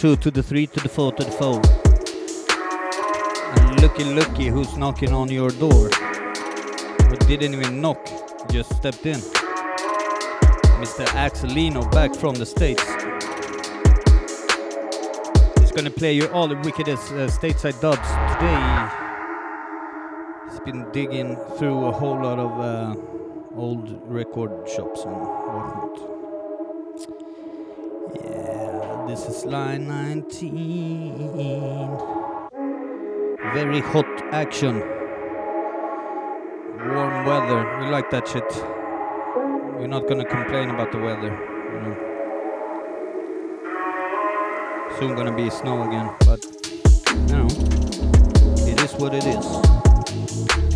Two, to the three, to the four, to the four. And looky, looky who's knocking on your door. Or didn't even knock, just stepped in. Mr. Axelino back from the States. He's gonna play you all the wickedest uh, stateside dubs today. He's been digging through a whole lot of uh, old record shops and whatnot. This is line 19. Very hot action. Warm weather. We like that shit. We're not gonna complain about the weather, you know. Soon gonna be snow again, but you know, it is what it is.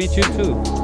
Meet you too.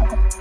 Some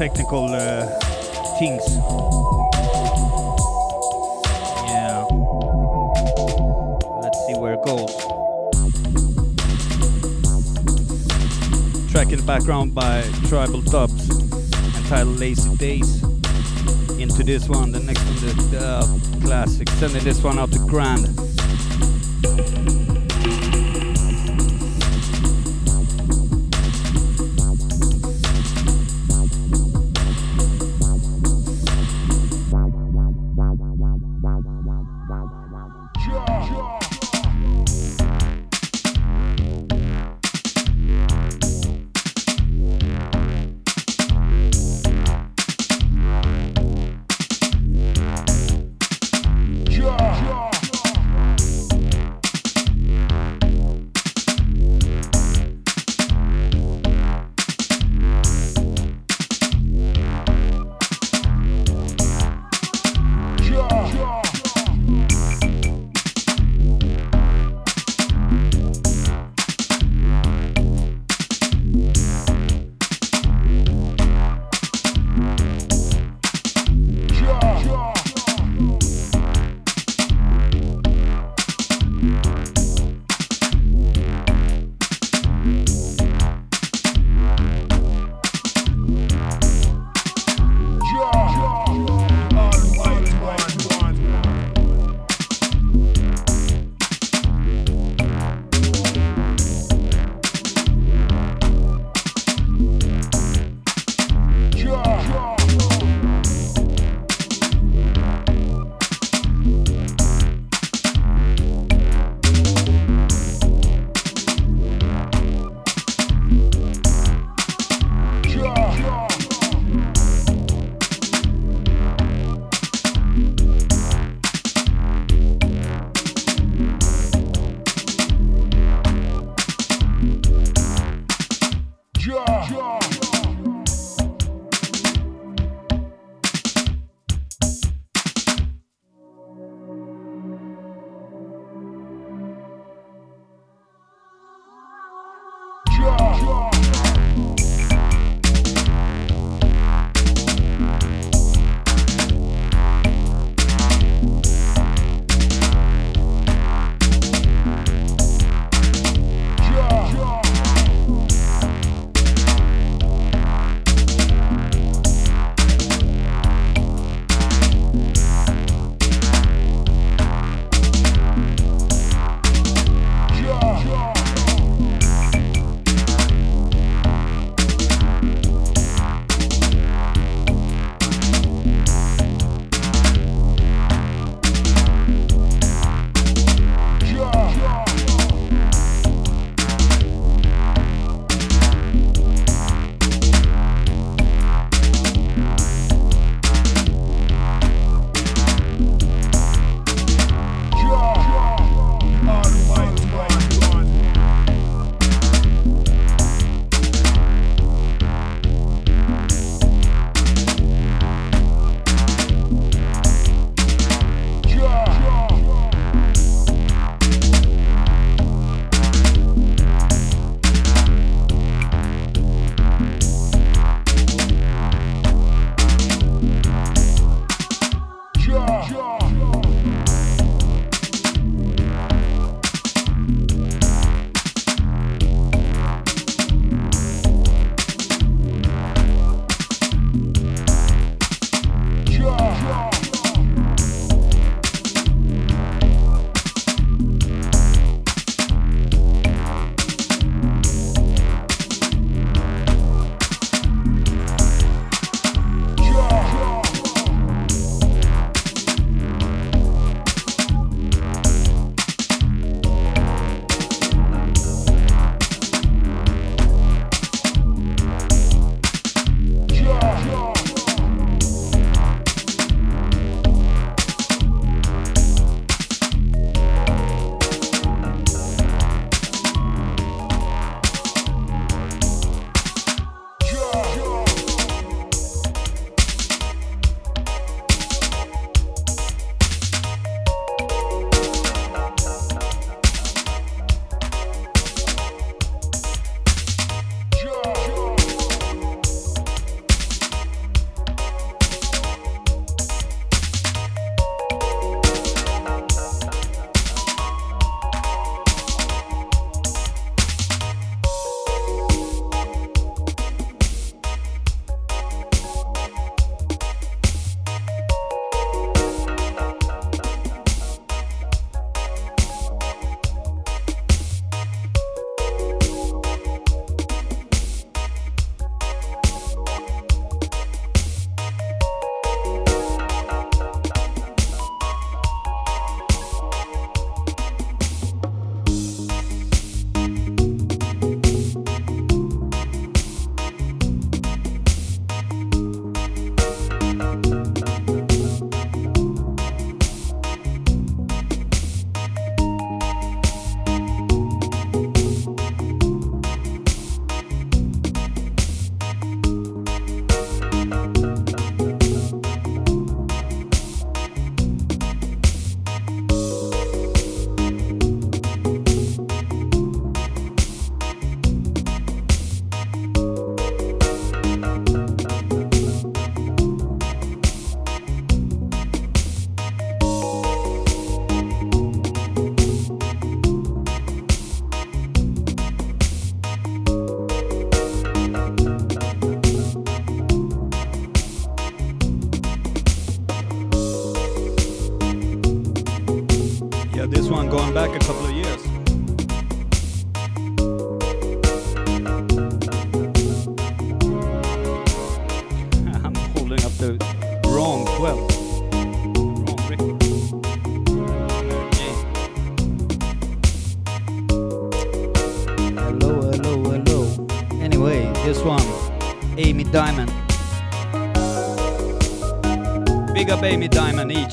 technical uh, things. Yeah. Let's see where it goes. Track in the background by Tribal Dubs entitled Lazy Days. Into this one, the next one, the uh, classic. Sending this one out to Grand.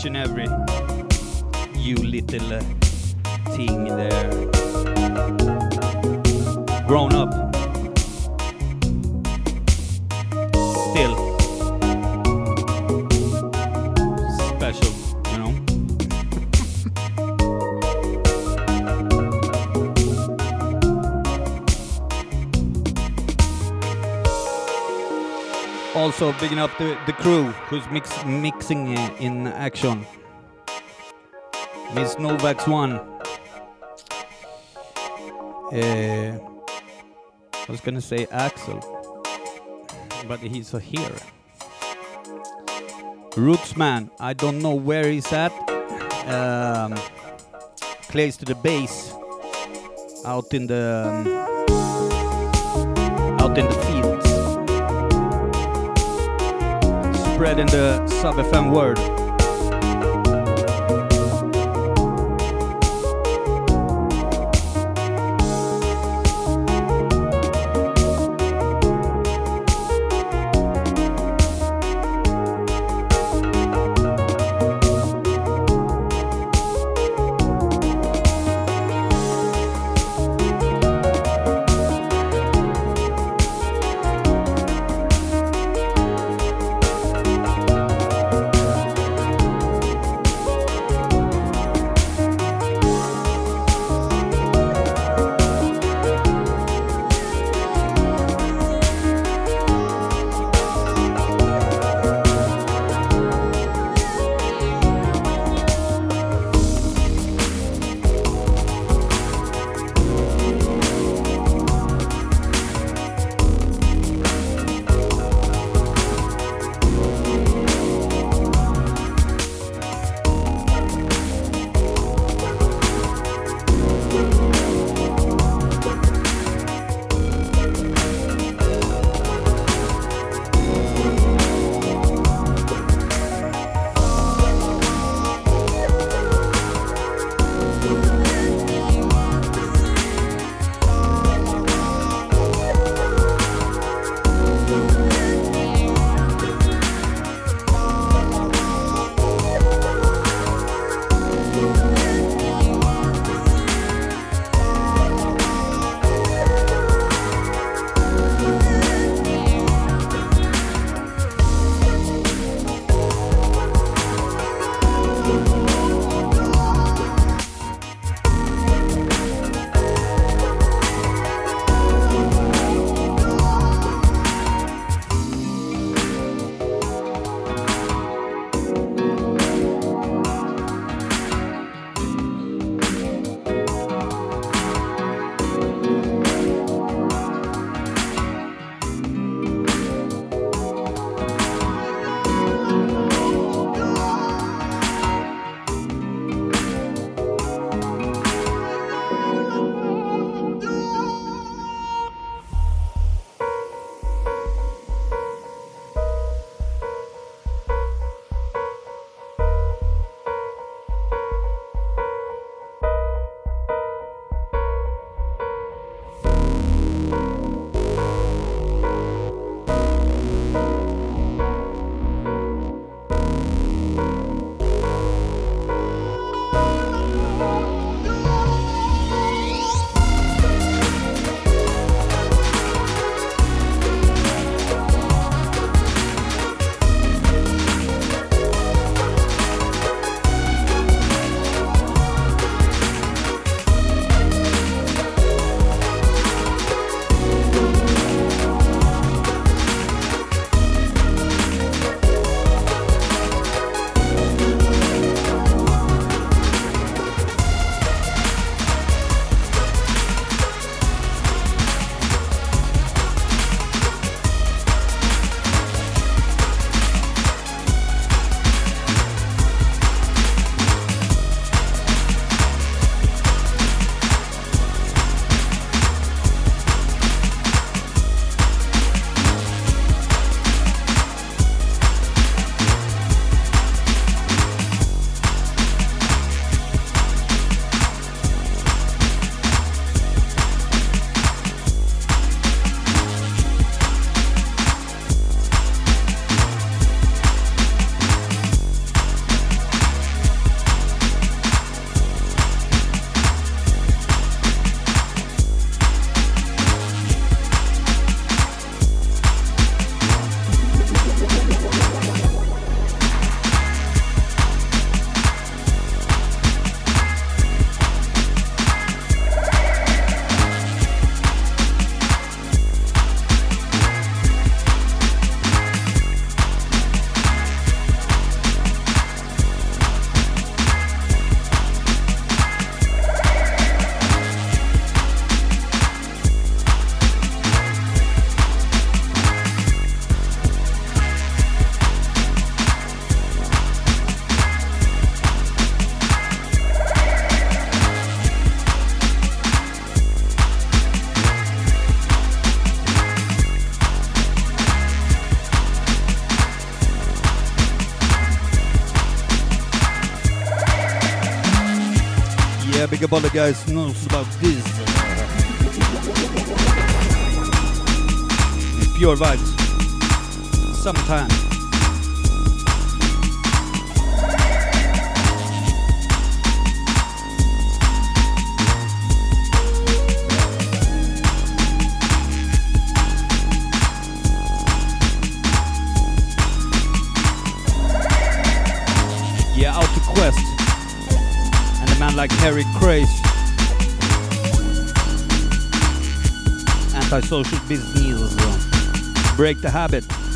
And bigging up the, the crew who's mix, mixing in action. Miss Novax one. Uh, I was gonna say Axel, but he's here. Rootsman, I don't know where he's at. Um, to the bass out in the um, out in the fields, spreading the sub FM word. Baller guys knows about this. Pure vibes. Summertime. Break the habit.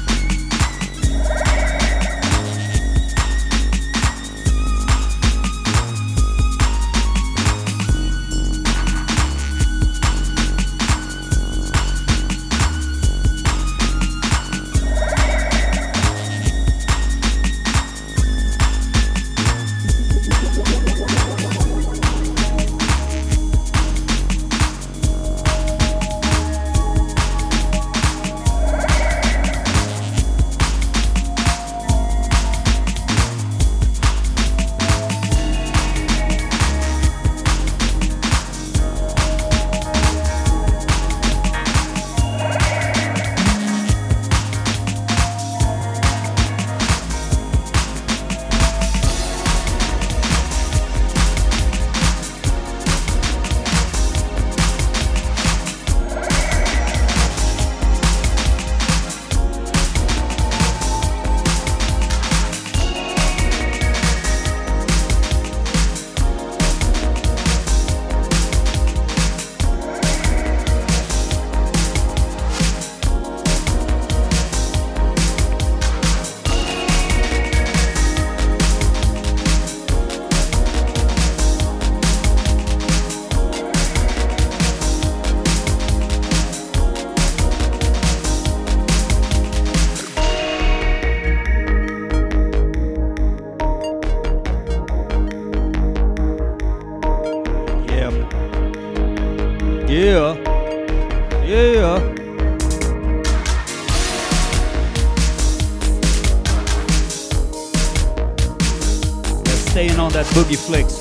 Boogie flicks.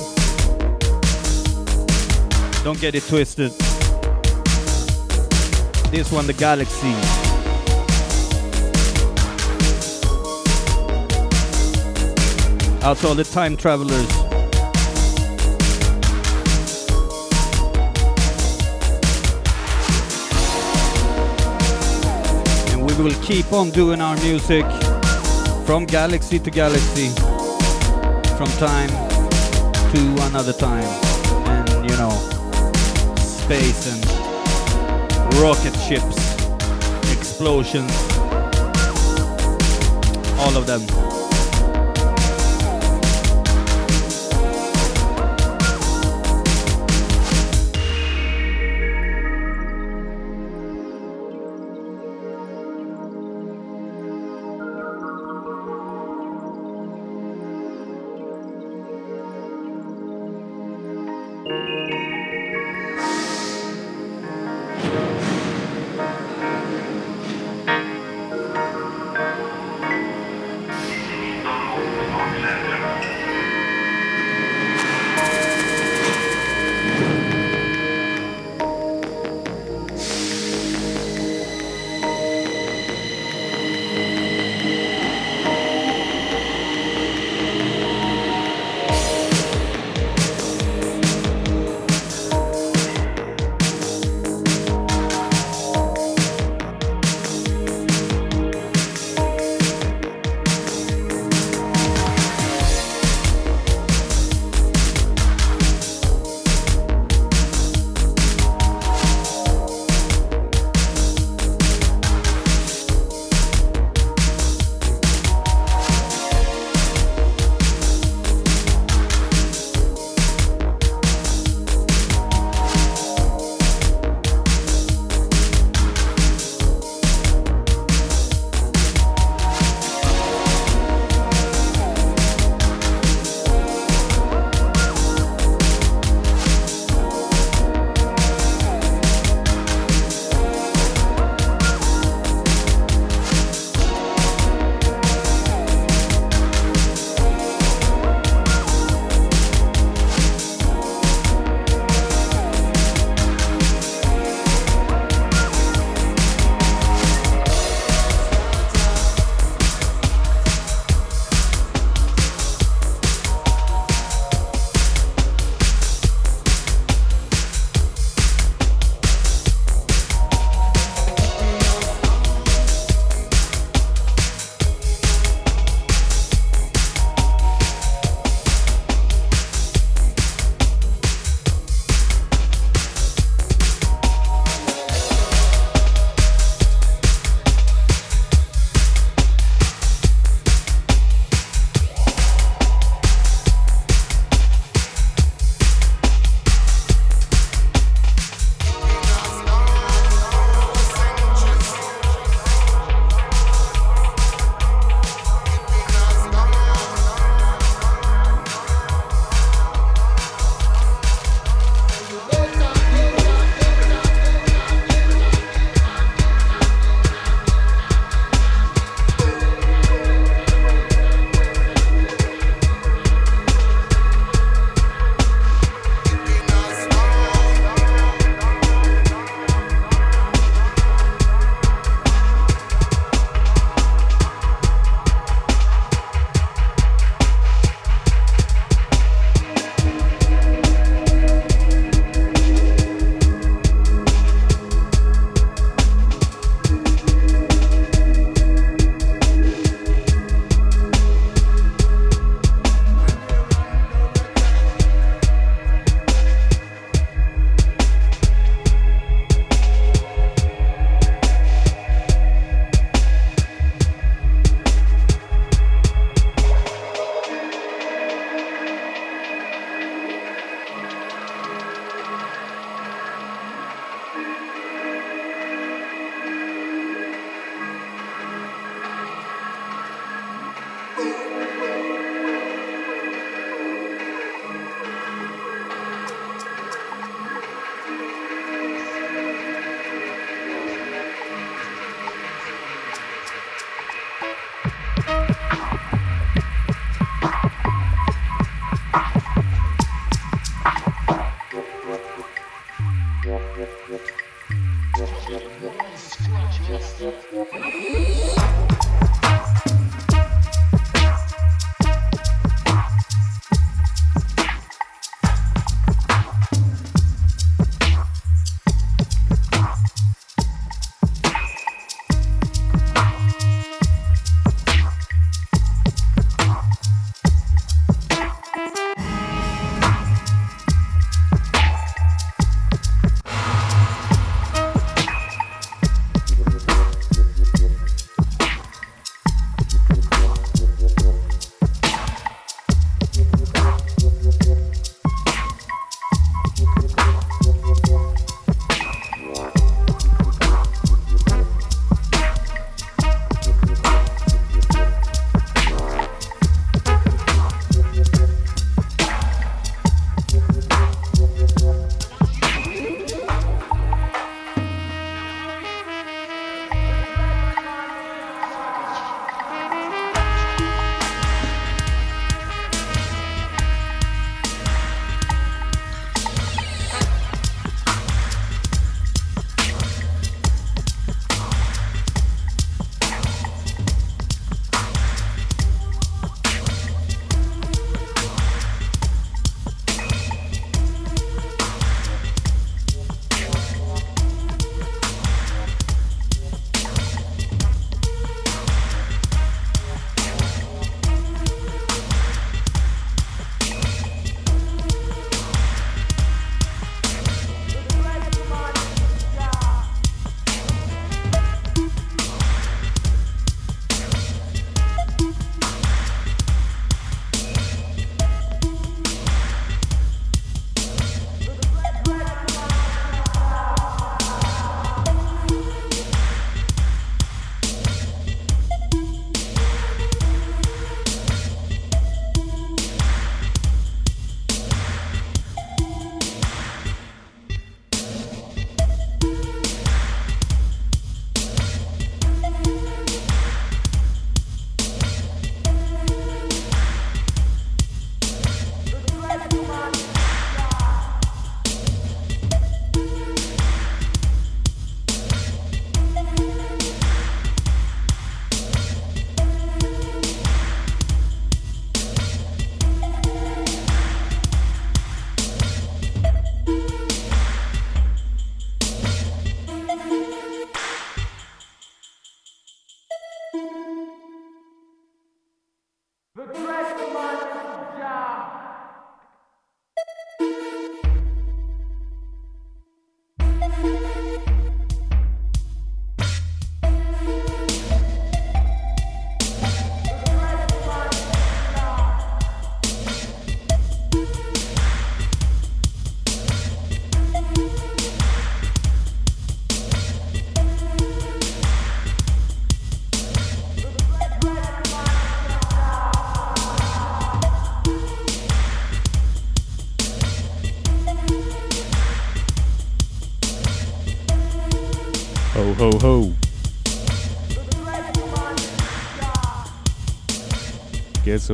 Don't get it twisted. This one, the Galaxy. Out to all the time travelers. and we will keep on doing our music from galaxy to galaxy, from time to another time, and you know, space and rocket ships, explosions, all of them.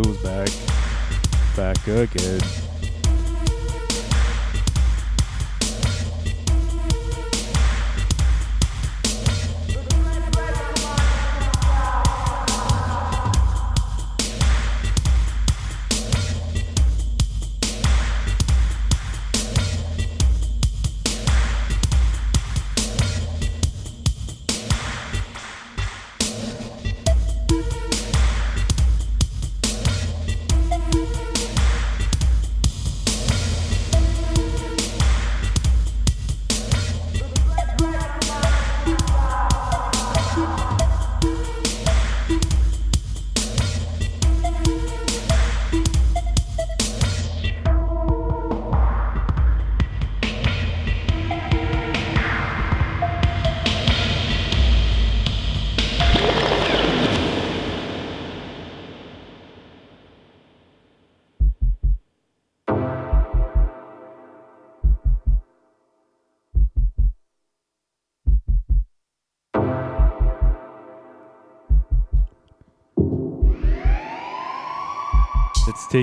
Who's back? Back again.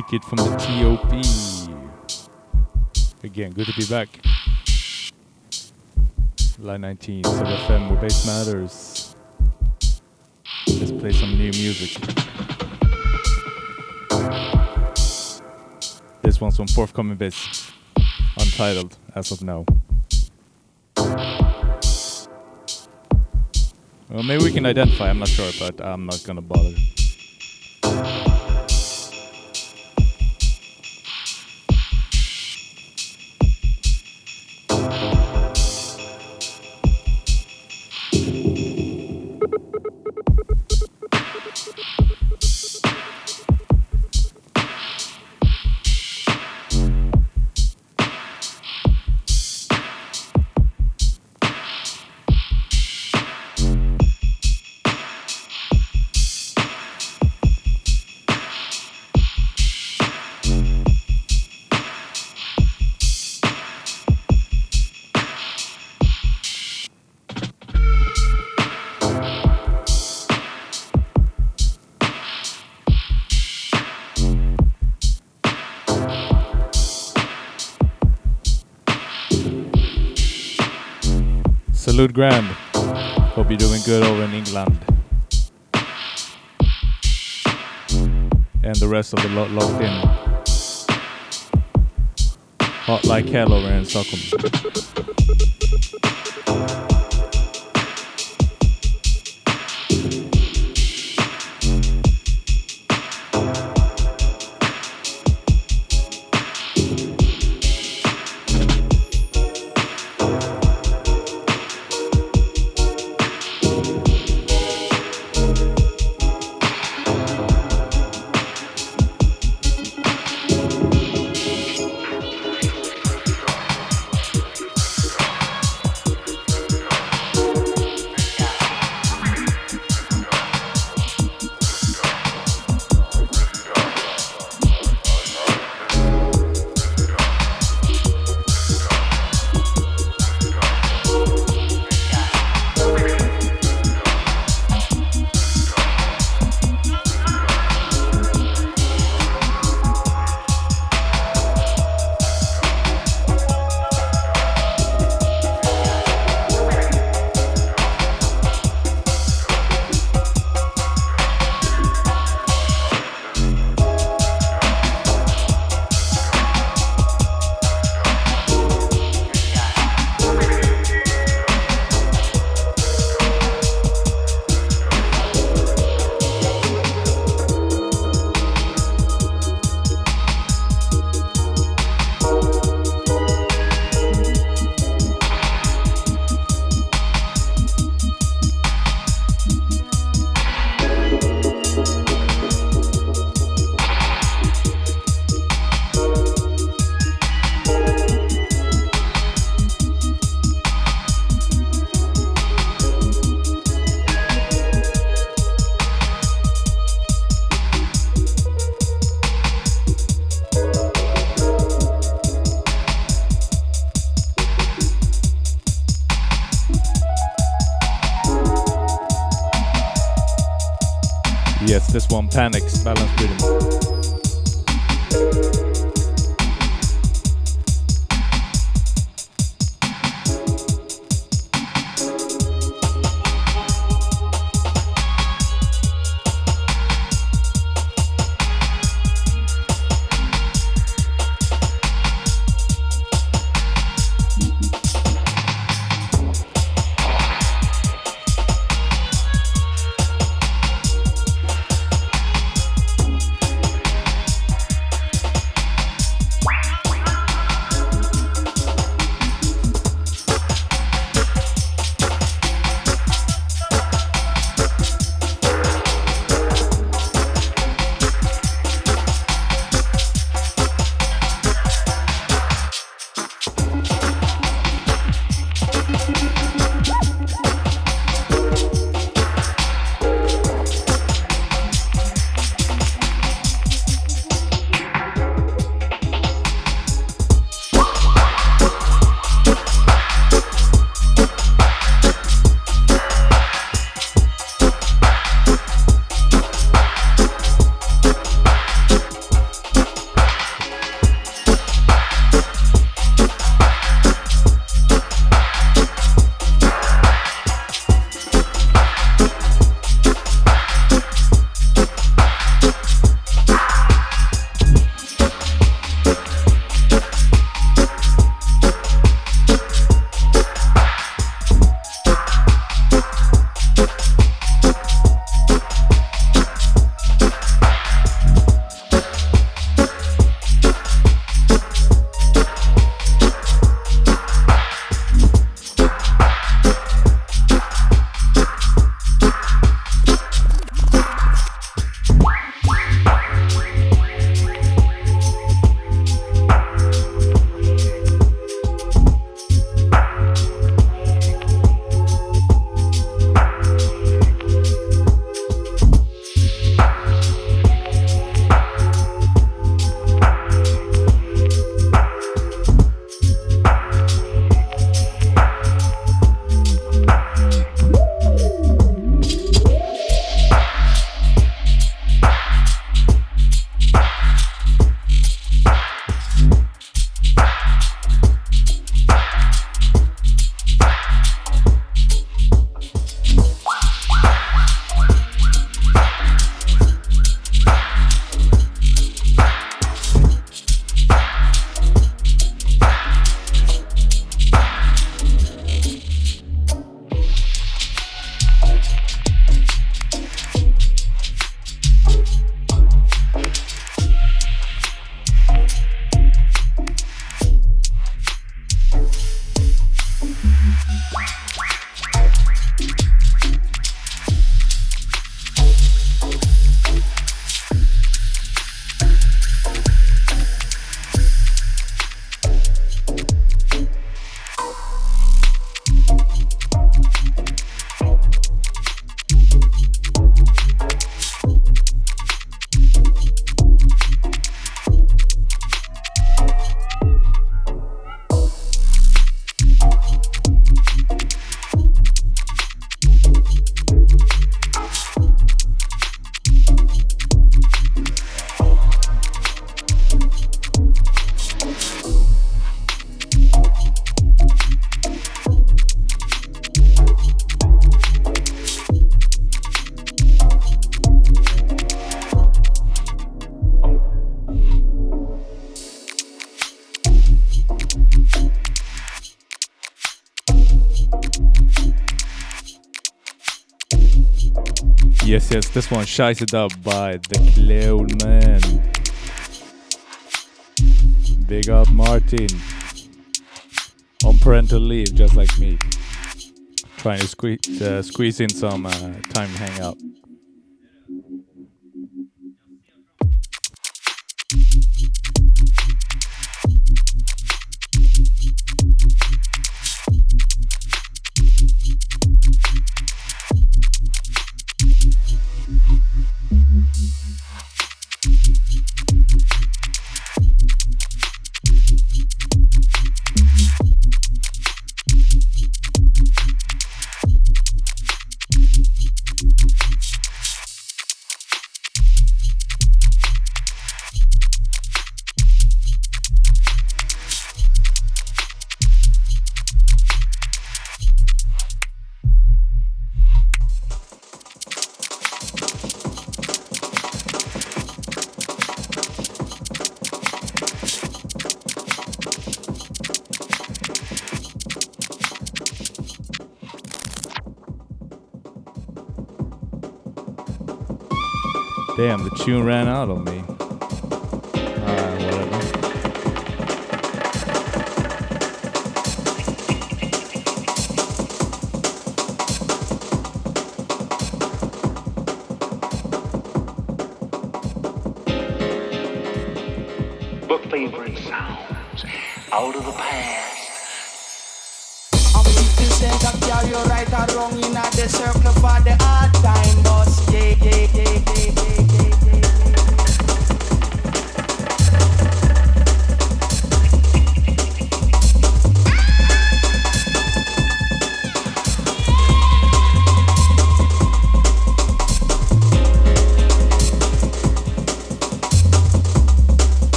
Take it from the TOP. Again, good to be back. Line 19, Sub FM, where bass matters. Let's play some new music. This one's from Forthcoming Bits, untitled as of now. Well, maybe we can identify, I'm not sure, but I'm not gonna bother. Salute Grand. Hope you're doing good over in England. And the rest of the lot locked in. Hot like hell over in Stockholm. one panics This one it up by the Clown Man. Big up Martin. On parental leave, just like me. Trying to squeeze, uh, squeeze in some uh, time to hang out. Damn, the tune ran out on me.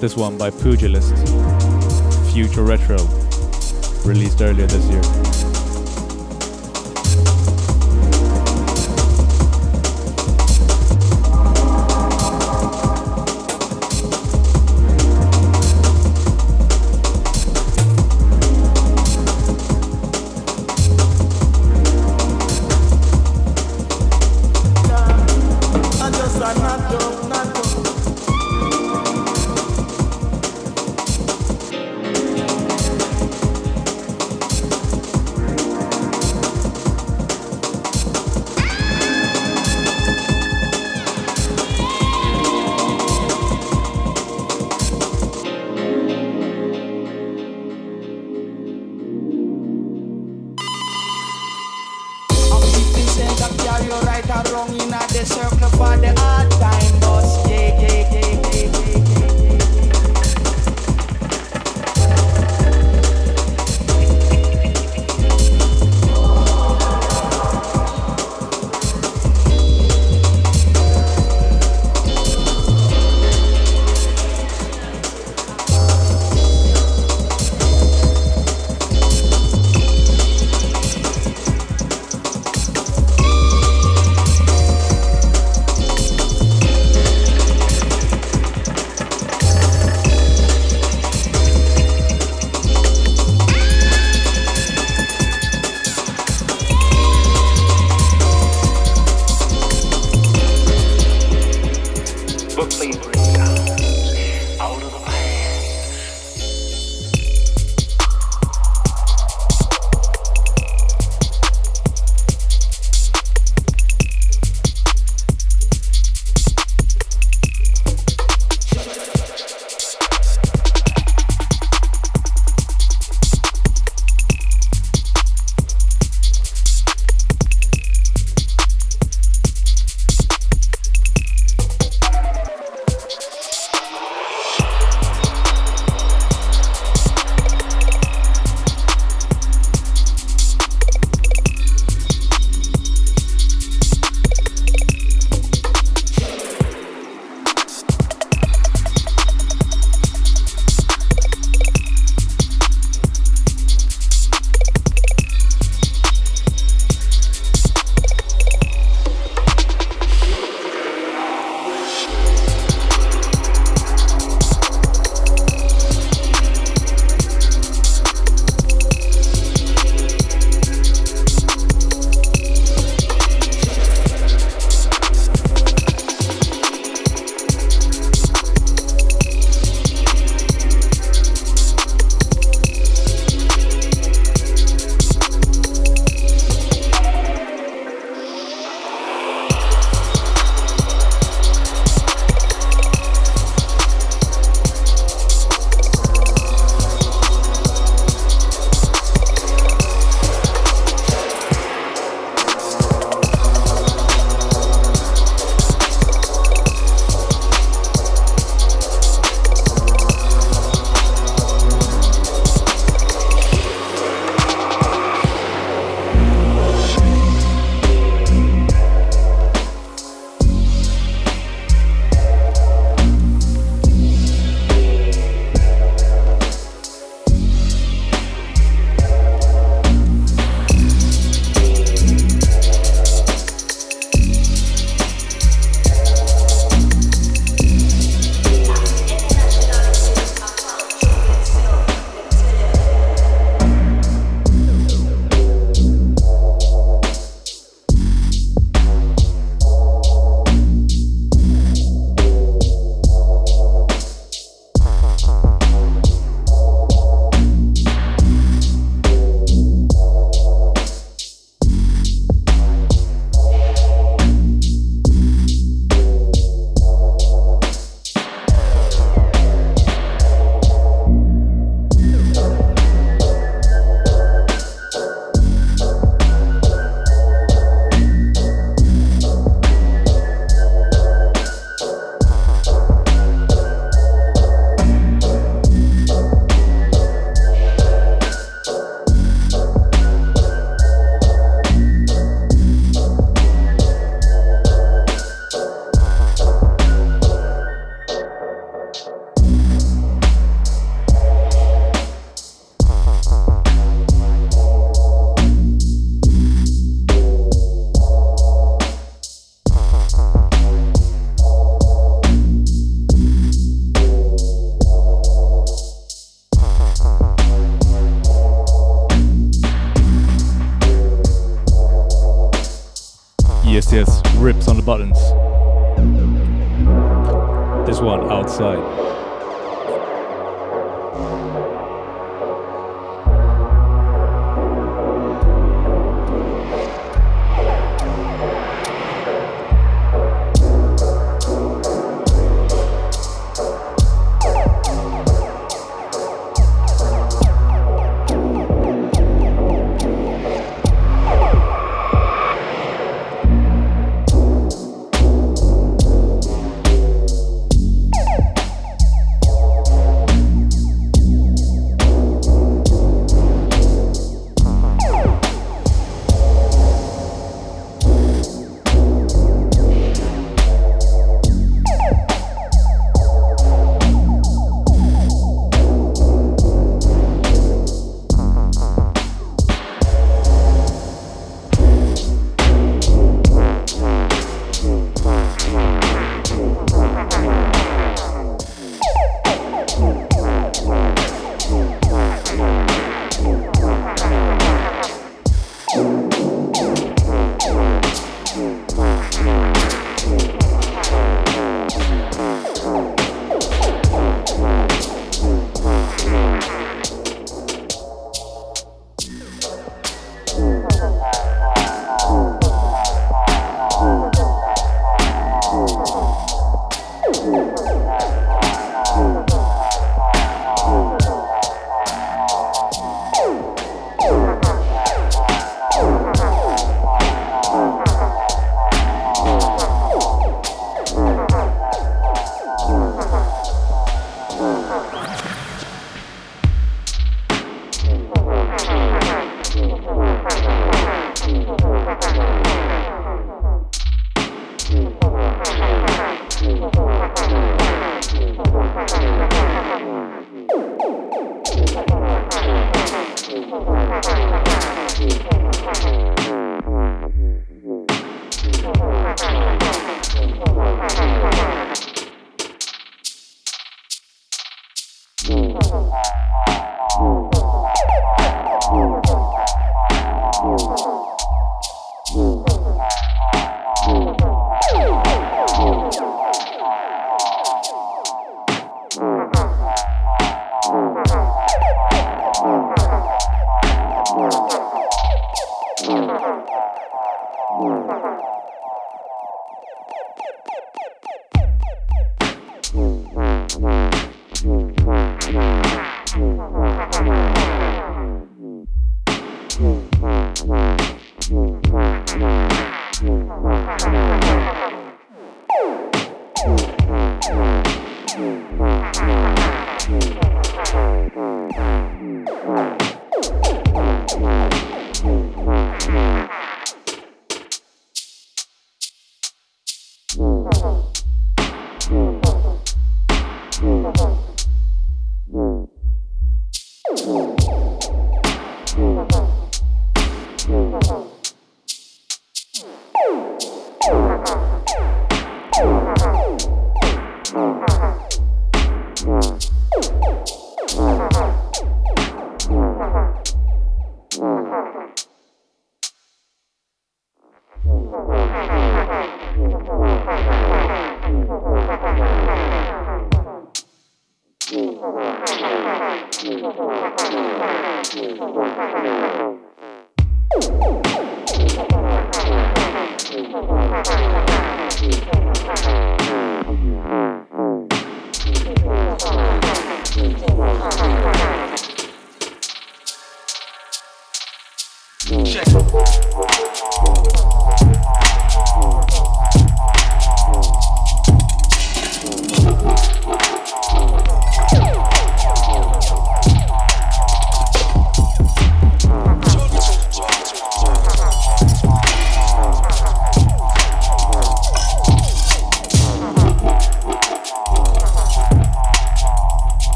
This one by Pugilist. Future Retro. Released earlier this year.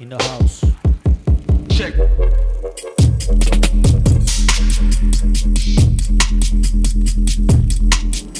In the house. Check. No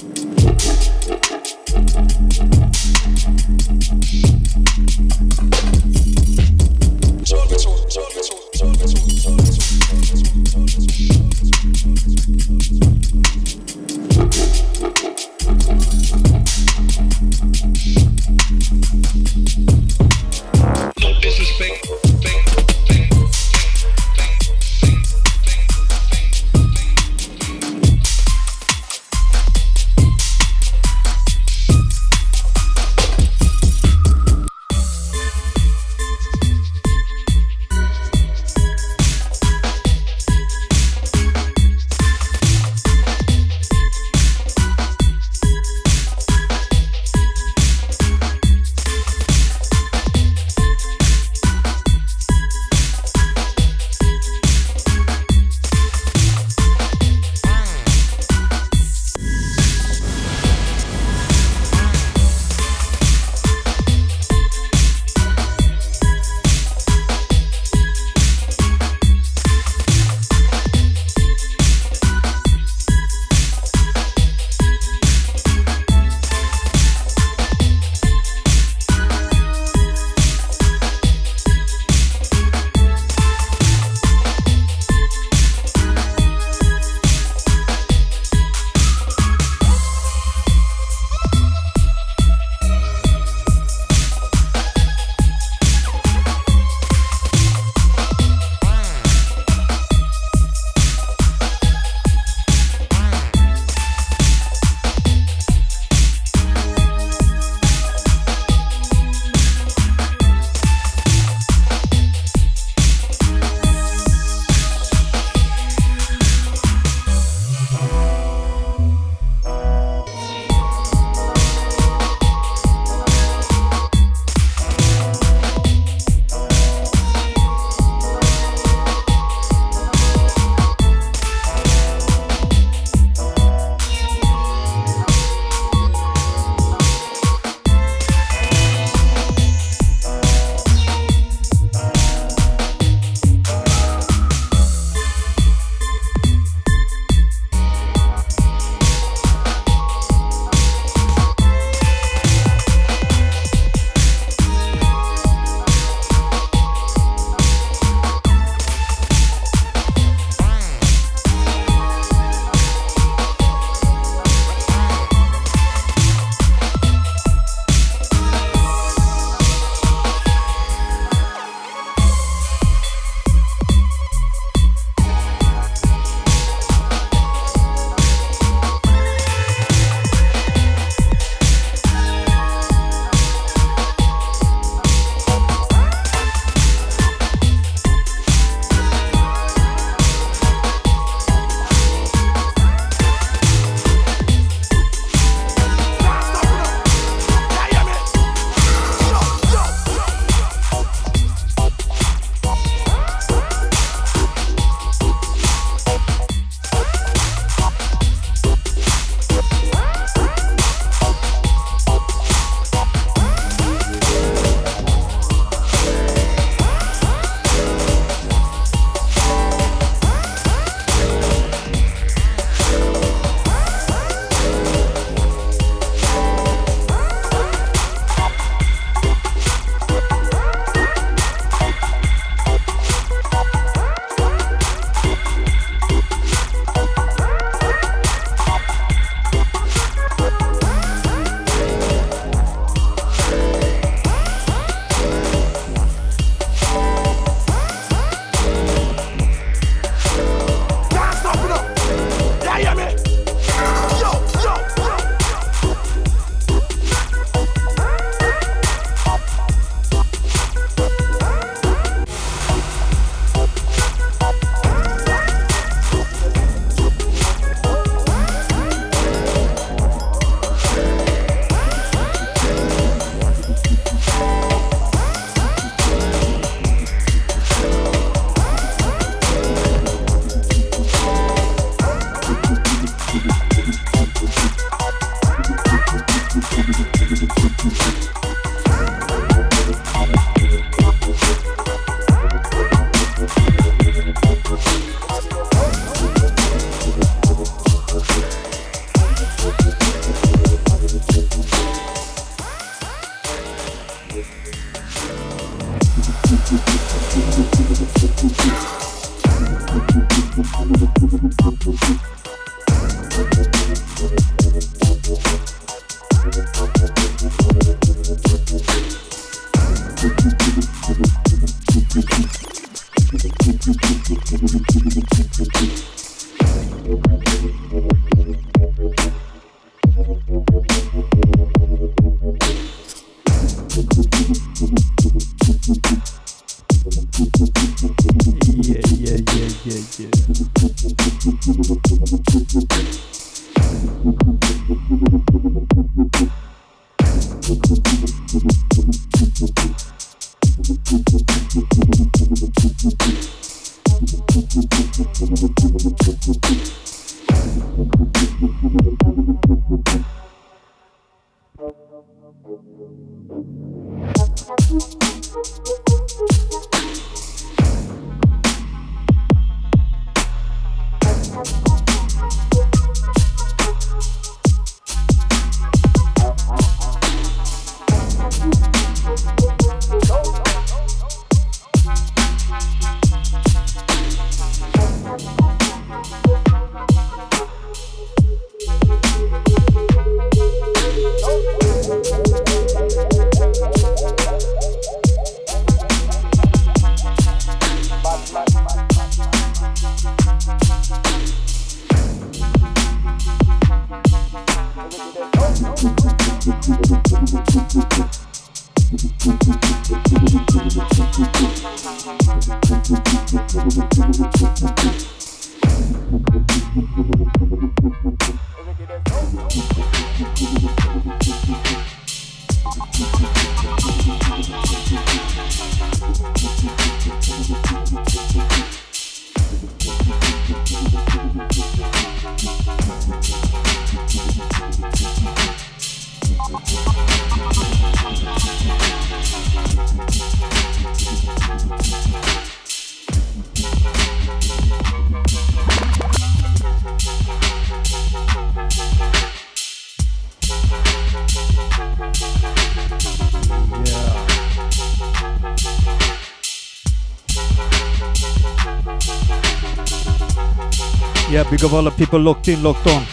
Yeah. Big of all the people locked in, locked on.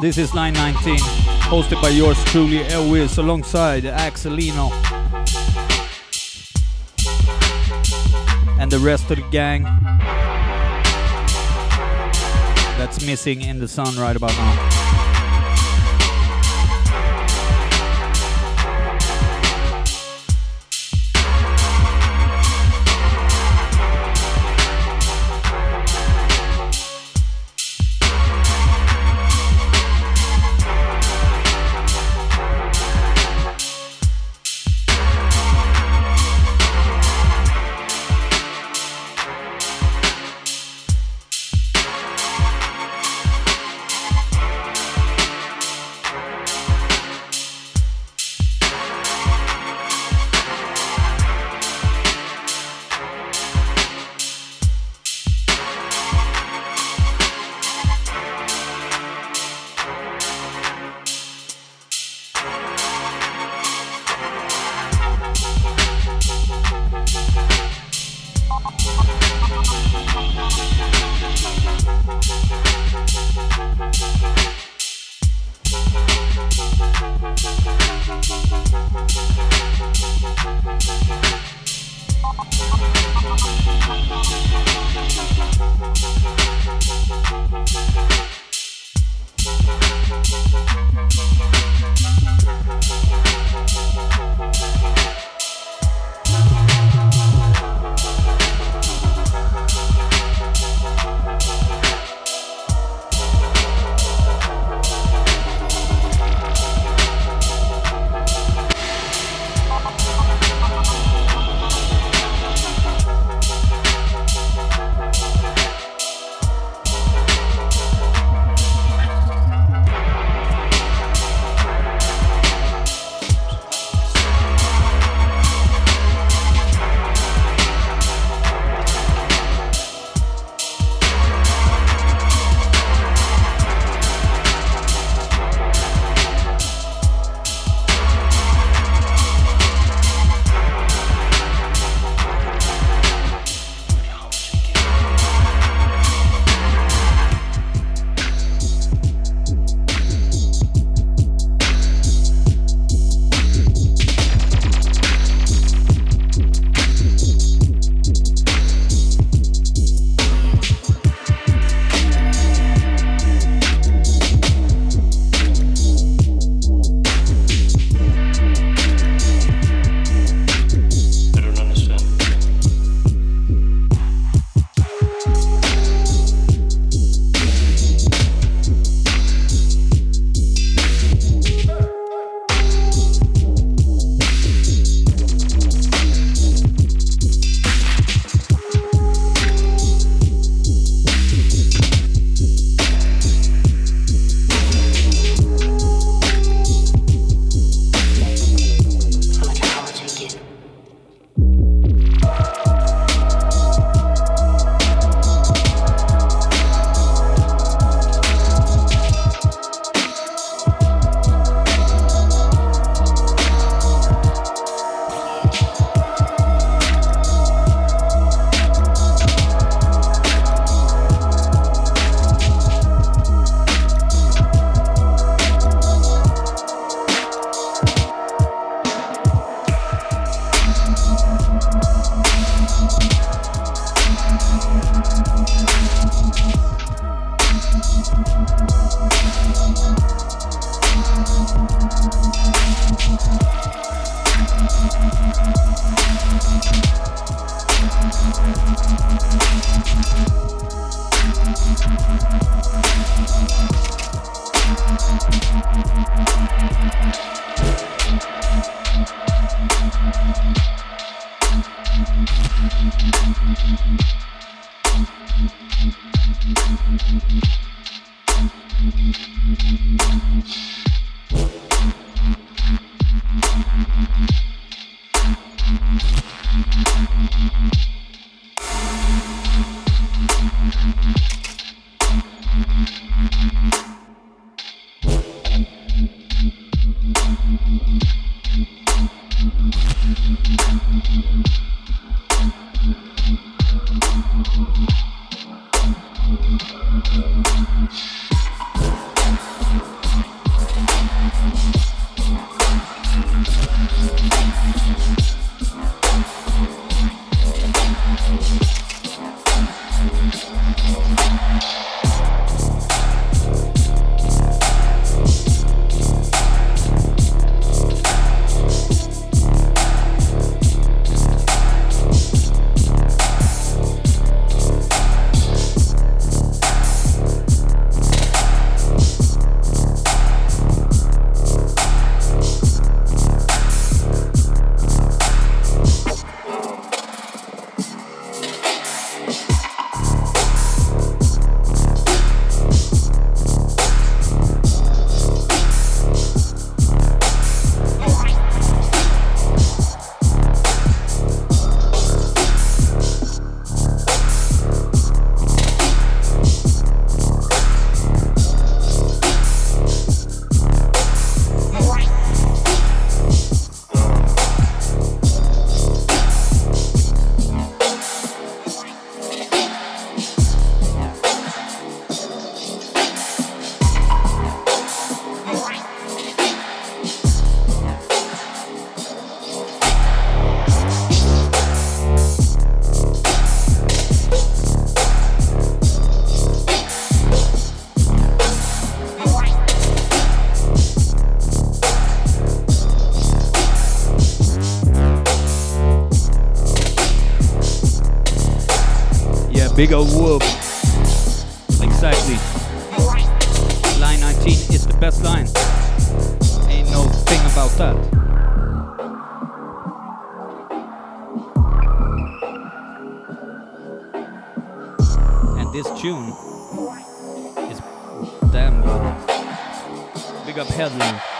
This is Line 19, hosted by yours truly, Elvis, alongside Axelino. And the rest of the gang that's missing in the sun right about now. Big old whoop. Exactly. Line 19 is the best line. Ain't no thing about that. And this tune is damn good. Big up Headley.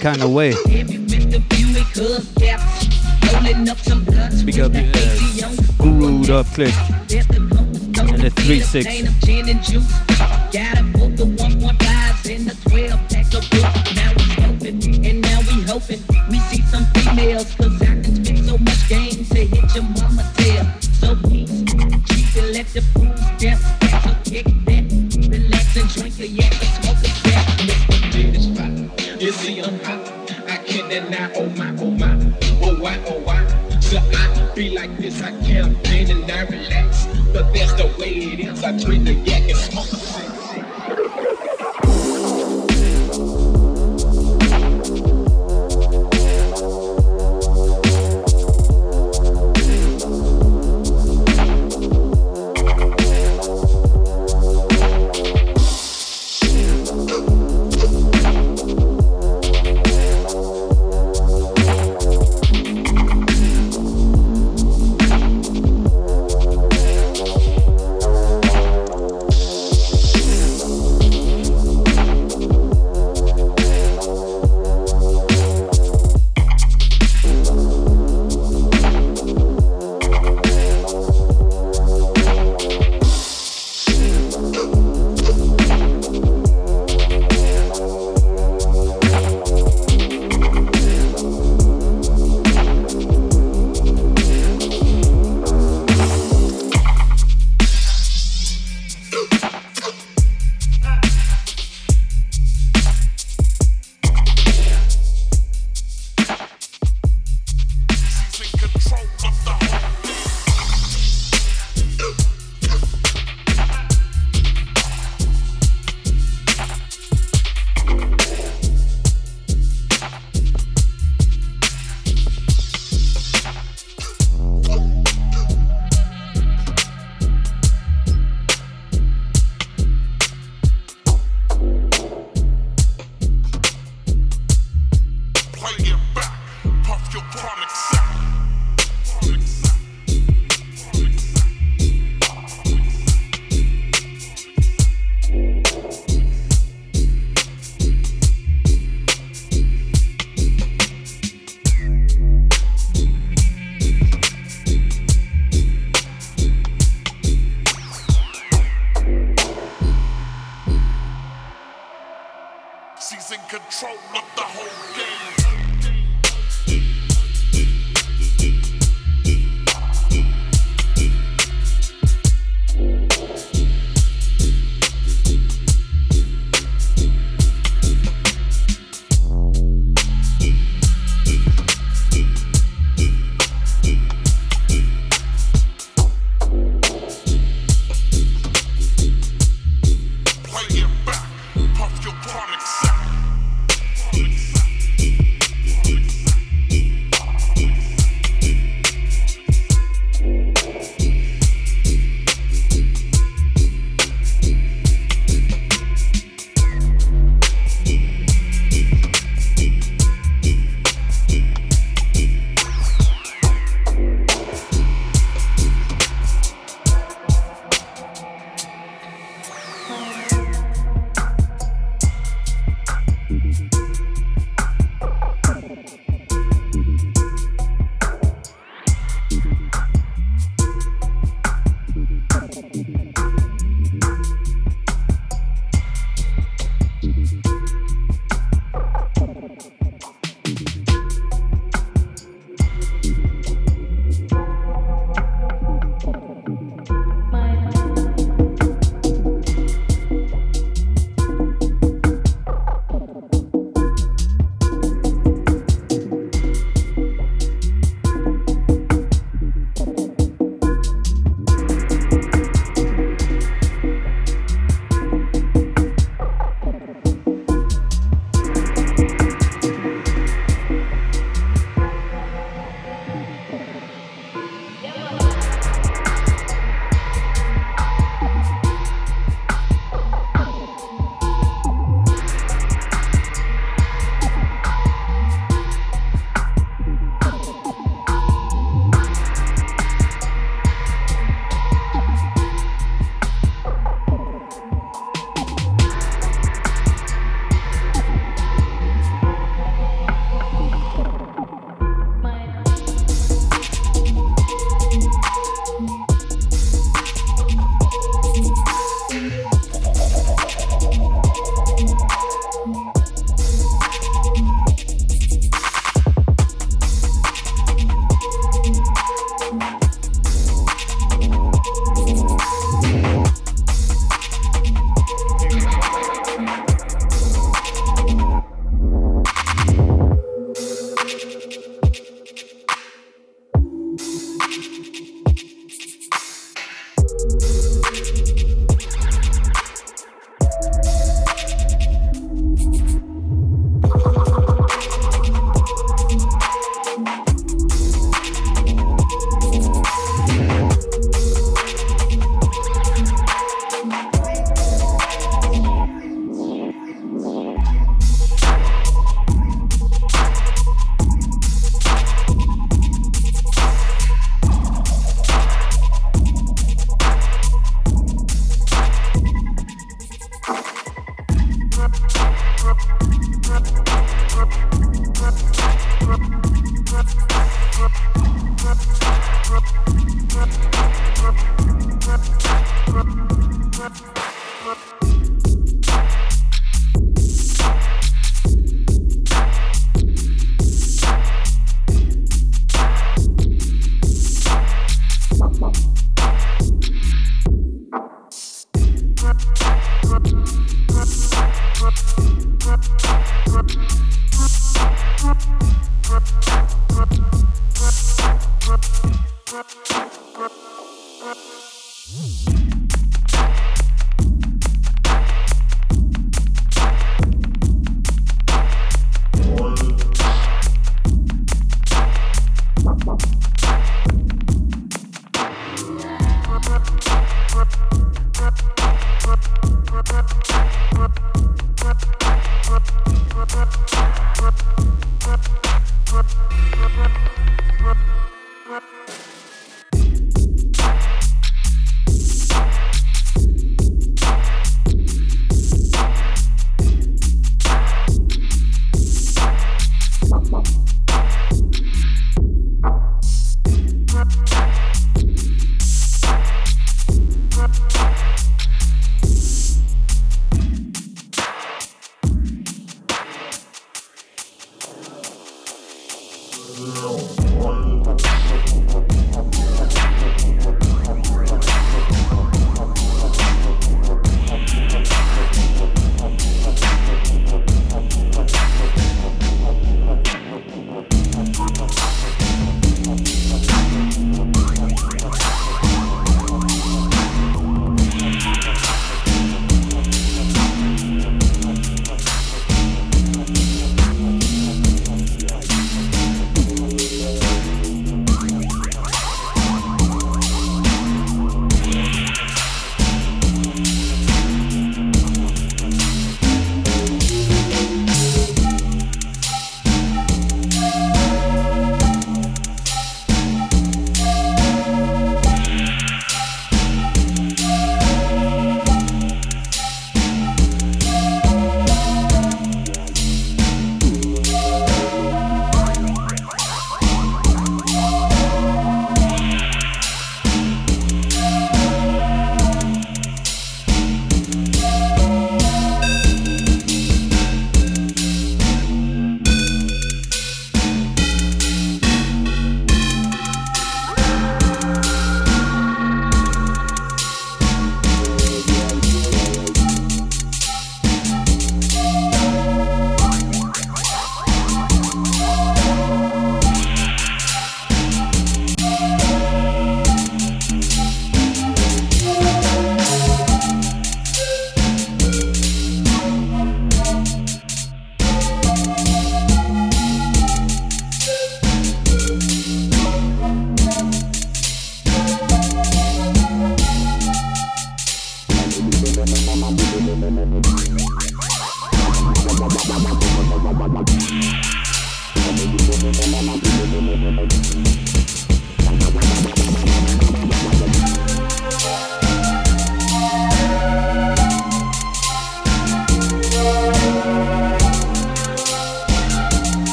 Kind of way. Big up uh, Guru up click and the 3 6.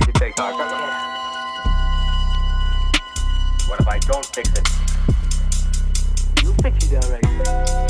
To take our car. Yeah. What if I don't fix it? You fix it alright.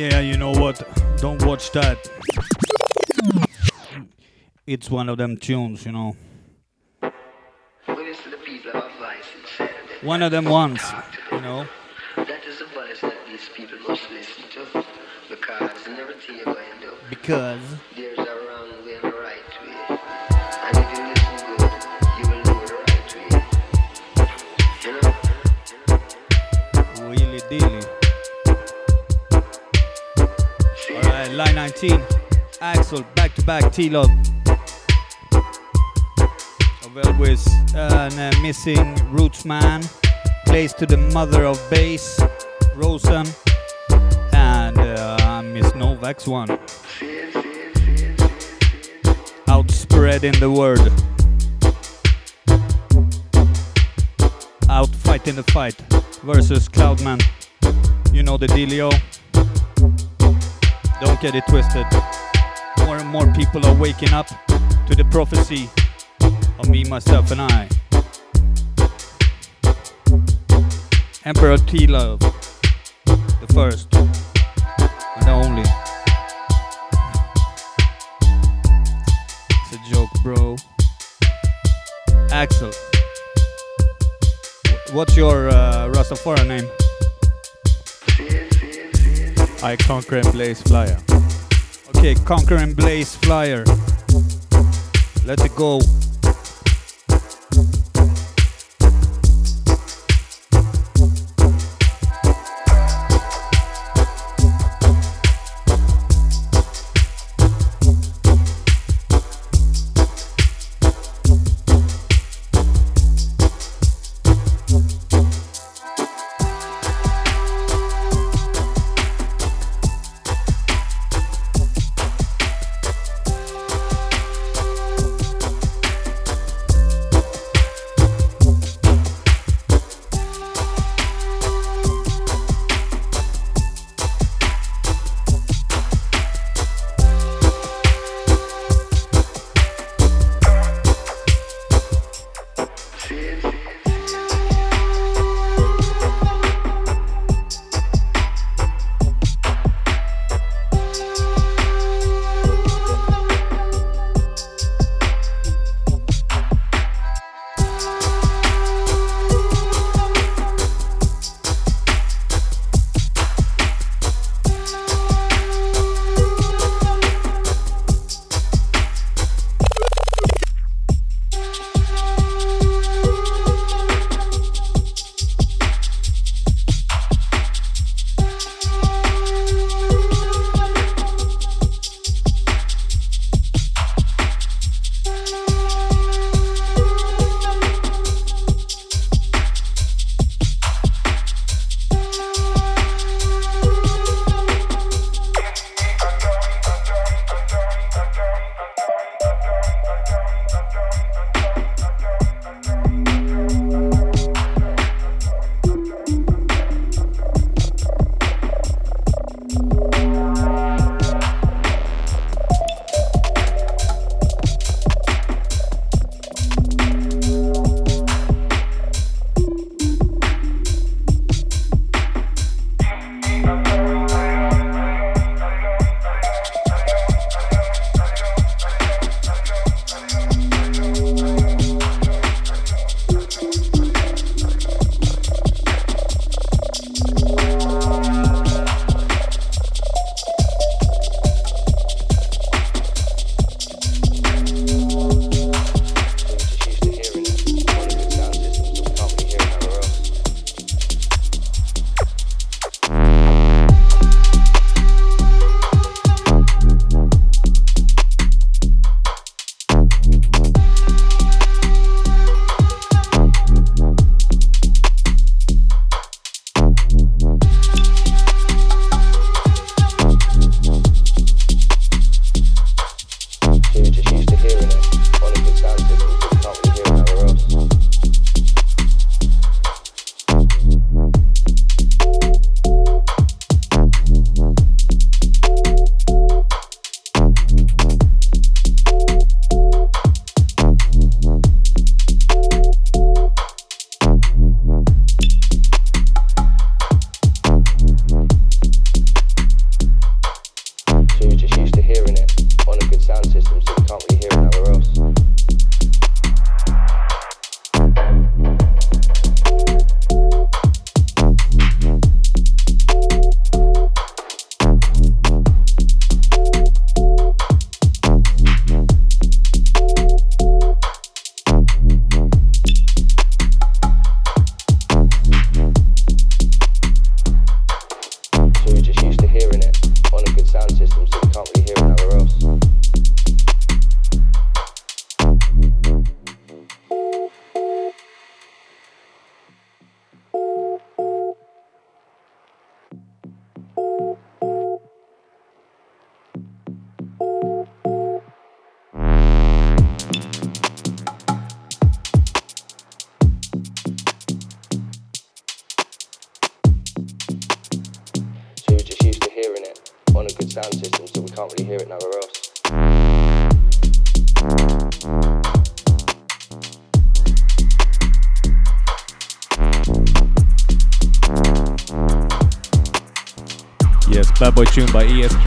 Yeah, you know what? Don't watch that. It's one of them tunes, you know. Witness to the people of advice and said that One of them ones, you know. that is the voice that these people must listen to. Because in everything you're going to Because there's a Alright, line 19. Axel, back to back T Love. Of Elvis and uh, missing Roots Man. Plays to the mother of bass, Rosen. And uh, Miss Novak's one. Outspread in the word. Out fighting the fight versus Cloudman. You know the dealio. Don't get it twisted. More and more people are waking up to the prophecy of me, myself, and I. Emperor T Love, the first and the only. It's a joke, bro. Axel, what's your uh, Rastafari name? I conquer and blaze flyer. Okay, Conquer and Blaze Flyer. Let it go. Tune by ESP.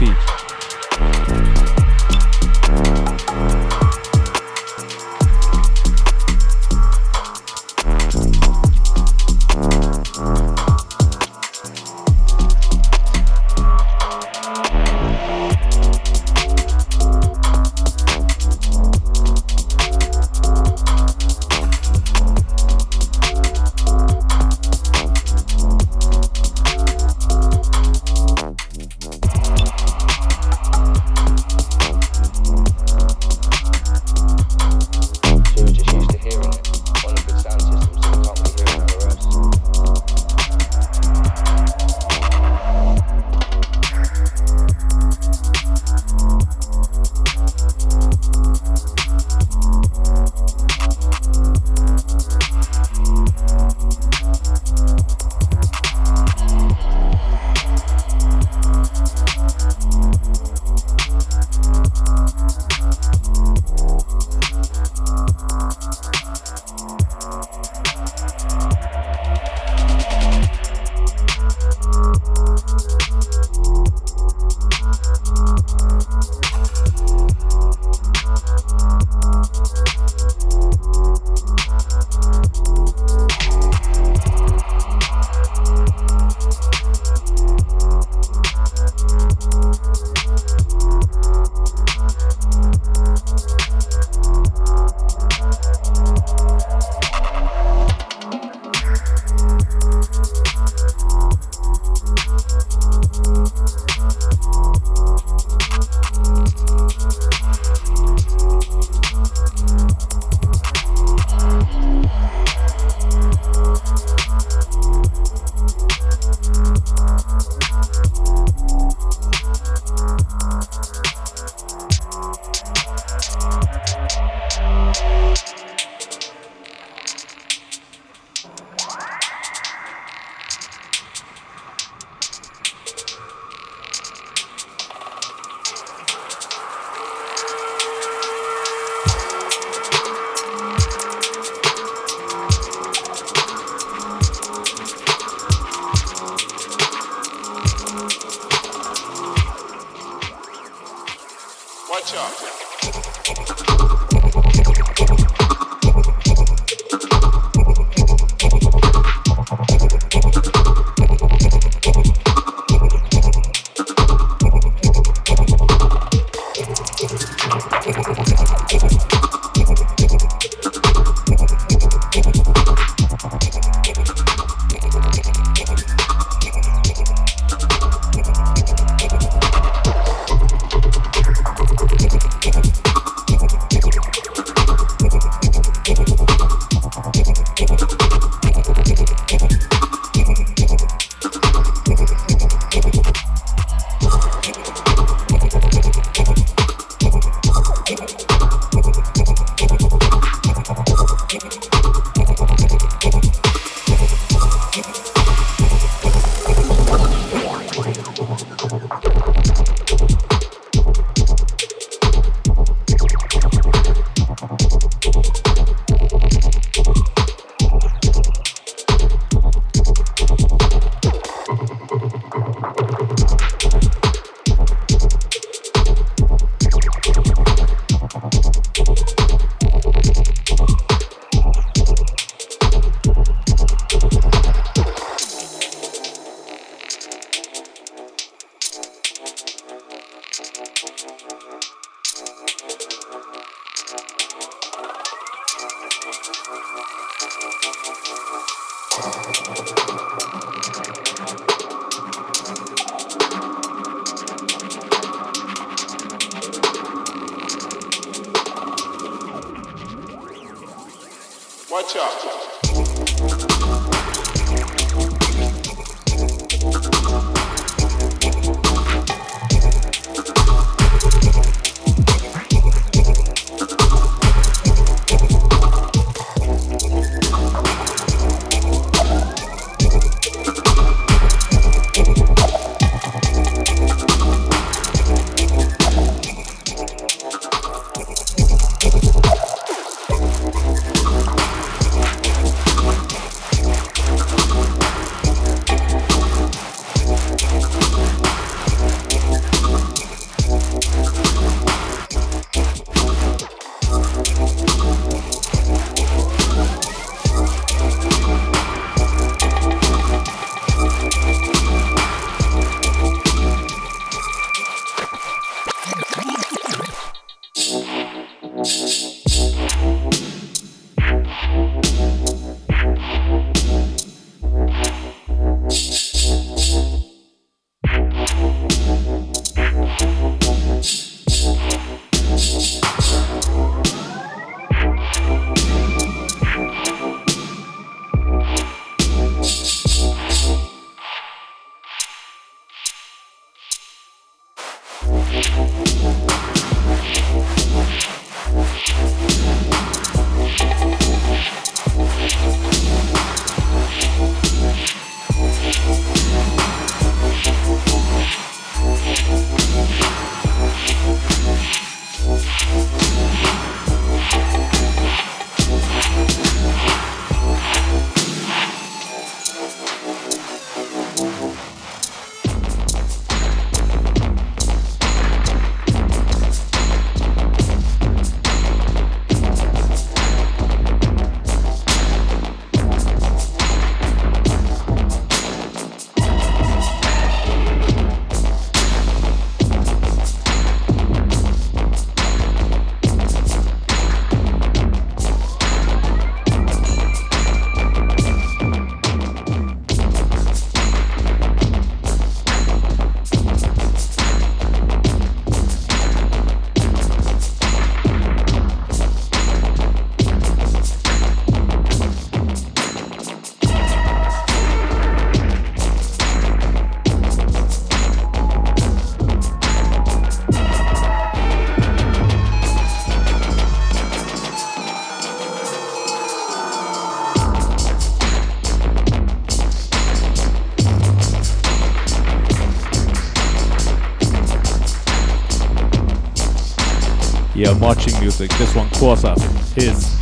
Yeah, marching music. This one, Quasar, his.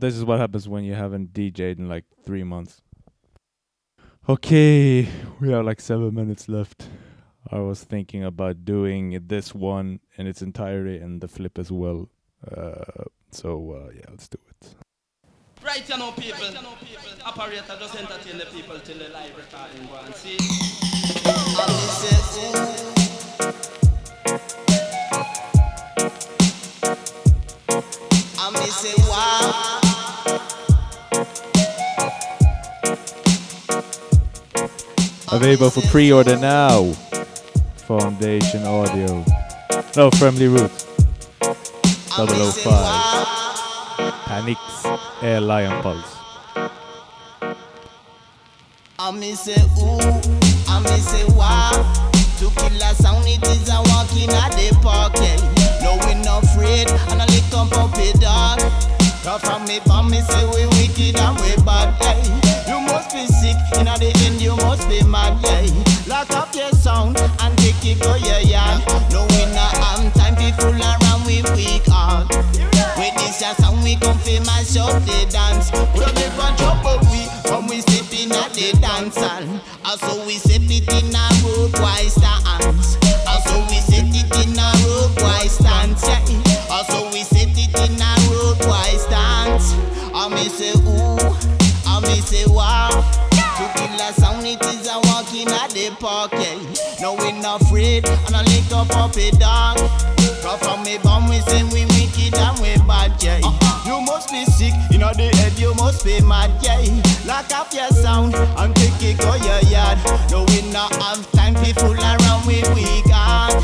This is what happens when you haven't DJ'd in like three months. Okay, we have like seven minutes left. I was thinking about doing this one in its entirety and the flip as well. Uh, so uh, yeah, let's do it. Right, you know, people. Operator just entertain the people till the live recording go and see. I me say wow. Available for pre-order now. Foundation Audio. No, Friendly Roots. 005. Panics Air Lion Pulse. I me say ooh, I me say wow. To kill a sound, it is a. No, we not afraid, and I lick up. Come from me, bomb me say we wicked and we bad. Yeah. You must be sick, in the end you must be mad. Yeah. Lock up your sound and take it go your yard. No, we not have time to fool around with weak heart. With this your sound, we come fi mash up the dance. We don't make one trouble we from we step in at the dance hall. Also we set it in a road wise stance. At. Yeah. No we not afraid, and I lick up up a dog. Cause from me bum we say we wicked and we bad, yeah. You must be sick, in the head you must be mad, yeah. Lock up your sound and take it go your yard. No we not have time to fool around with we God.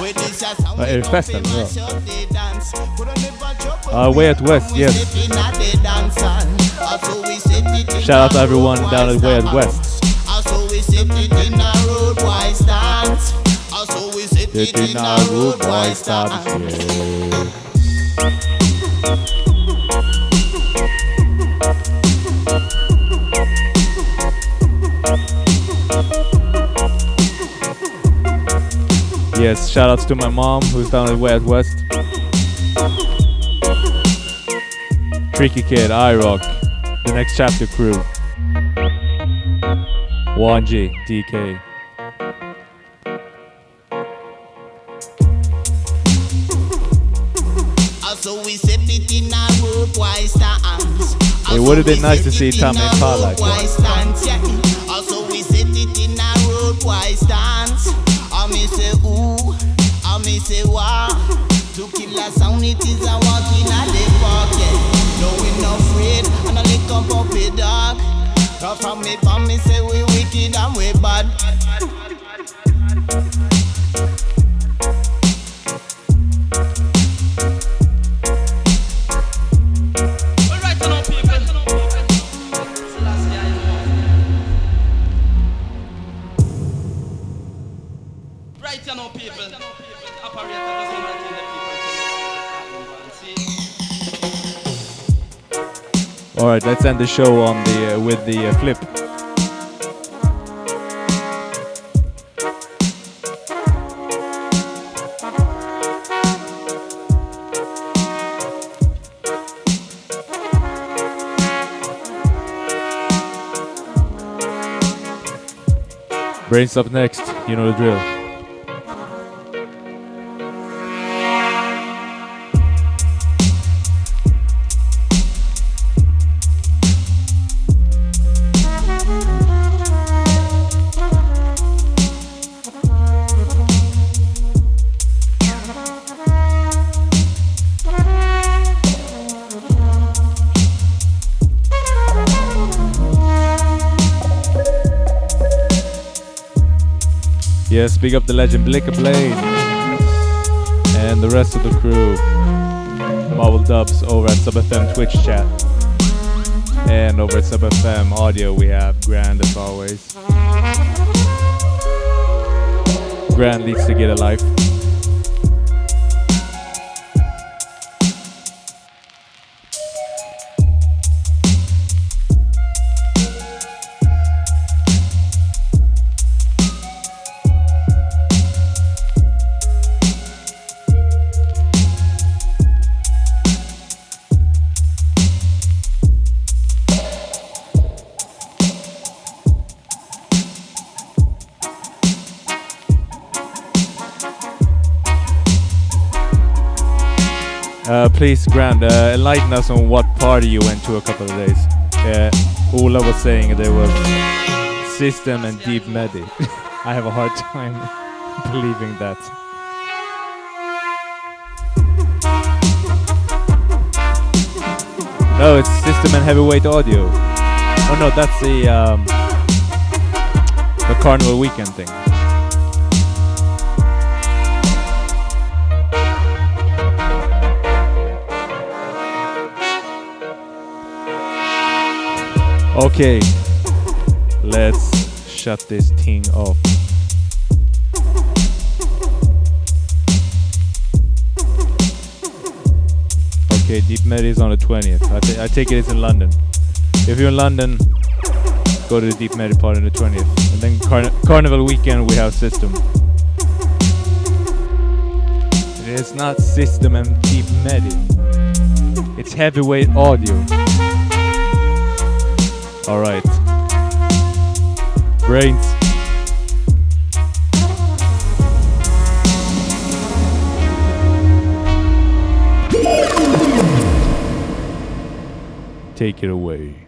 With this a sound, det we fest come eller fi vad? mash up the dance. On the bunch up Uh, Way Out West, yes. Step in at the dance hall. Also we set it in Shout out to everyone down at Way stance. West. Also it in a road wise stance. Also we set it It in a road wise stance. Yes, shout outs to my mom who's down at Way West. Tricky Kid, I Rock, the next chapter crew. 1G, DK. Also we set it in a road wise stance. It would have been nice to see Tame Impala like that. wise stance. Also we set it in a road wise stance. I me say ooh, I me say wow. To kill a sound it is a walking at the park, end the show on the uh, with the uh, flip. Brains up next, you know the drill. Big up the legend Blicker Blade and the rest of the crew. Marvel Dubs over at SubFM Twitch chat. And over at SubFM Audio, we have Grand as always. Grand leads to get a life. Grand, uh, enlighten us on what party you went to a couple of days. Uh, Ola was saying there was System and Deep Medi. I have a hard time believing that. No, it's System and Heavyweight Audio. Oh no, that's the um, the Carnival Weekend thing. Okay, let's shut this thing off. Okay, Deep Medi is on the 20th. I, ta- I take it it's in London. If you're in London, go to the Deep Medi part on the 20th. And then Carn- Carnival weekend, we have System. It's not System and Deep Medi. It's heavyweight audio. Alright. Brains. Take it away.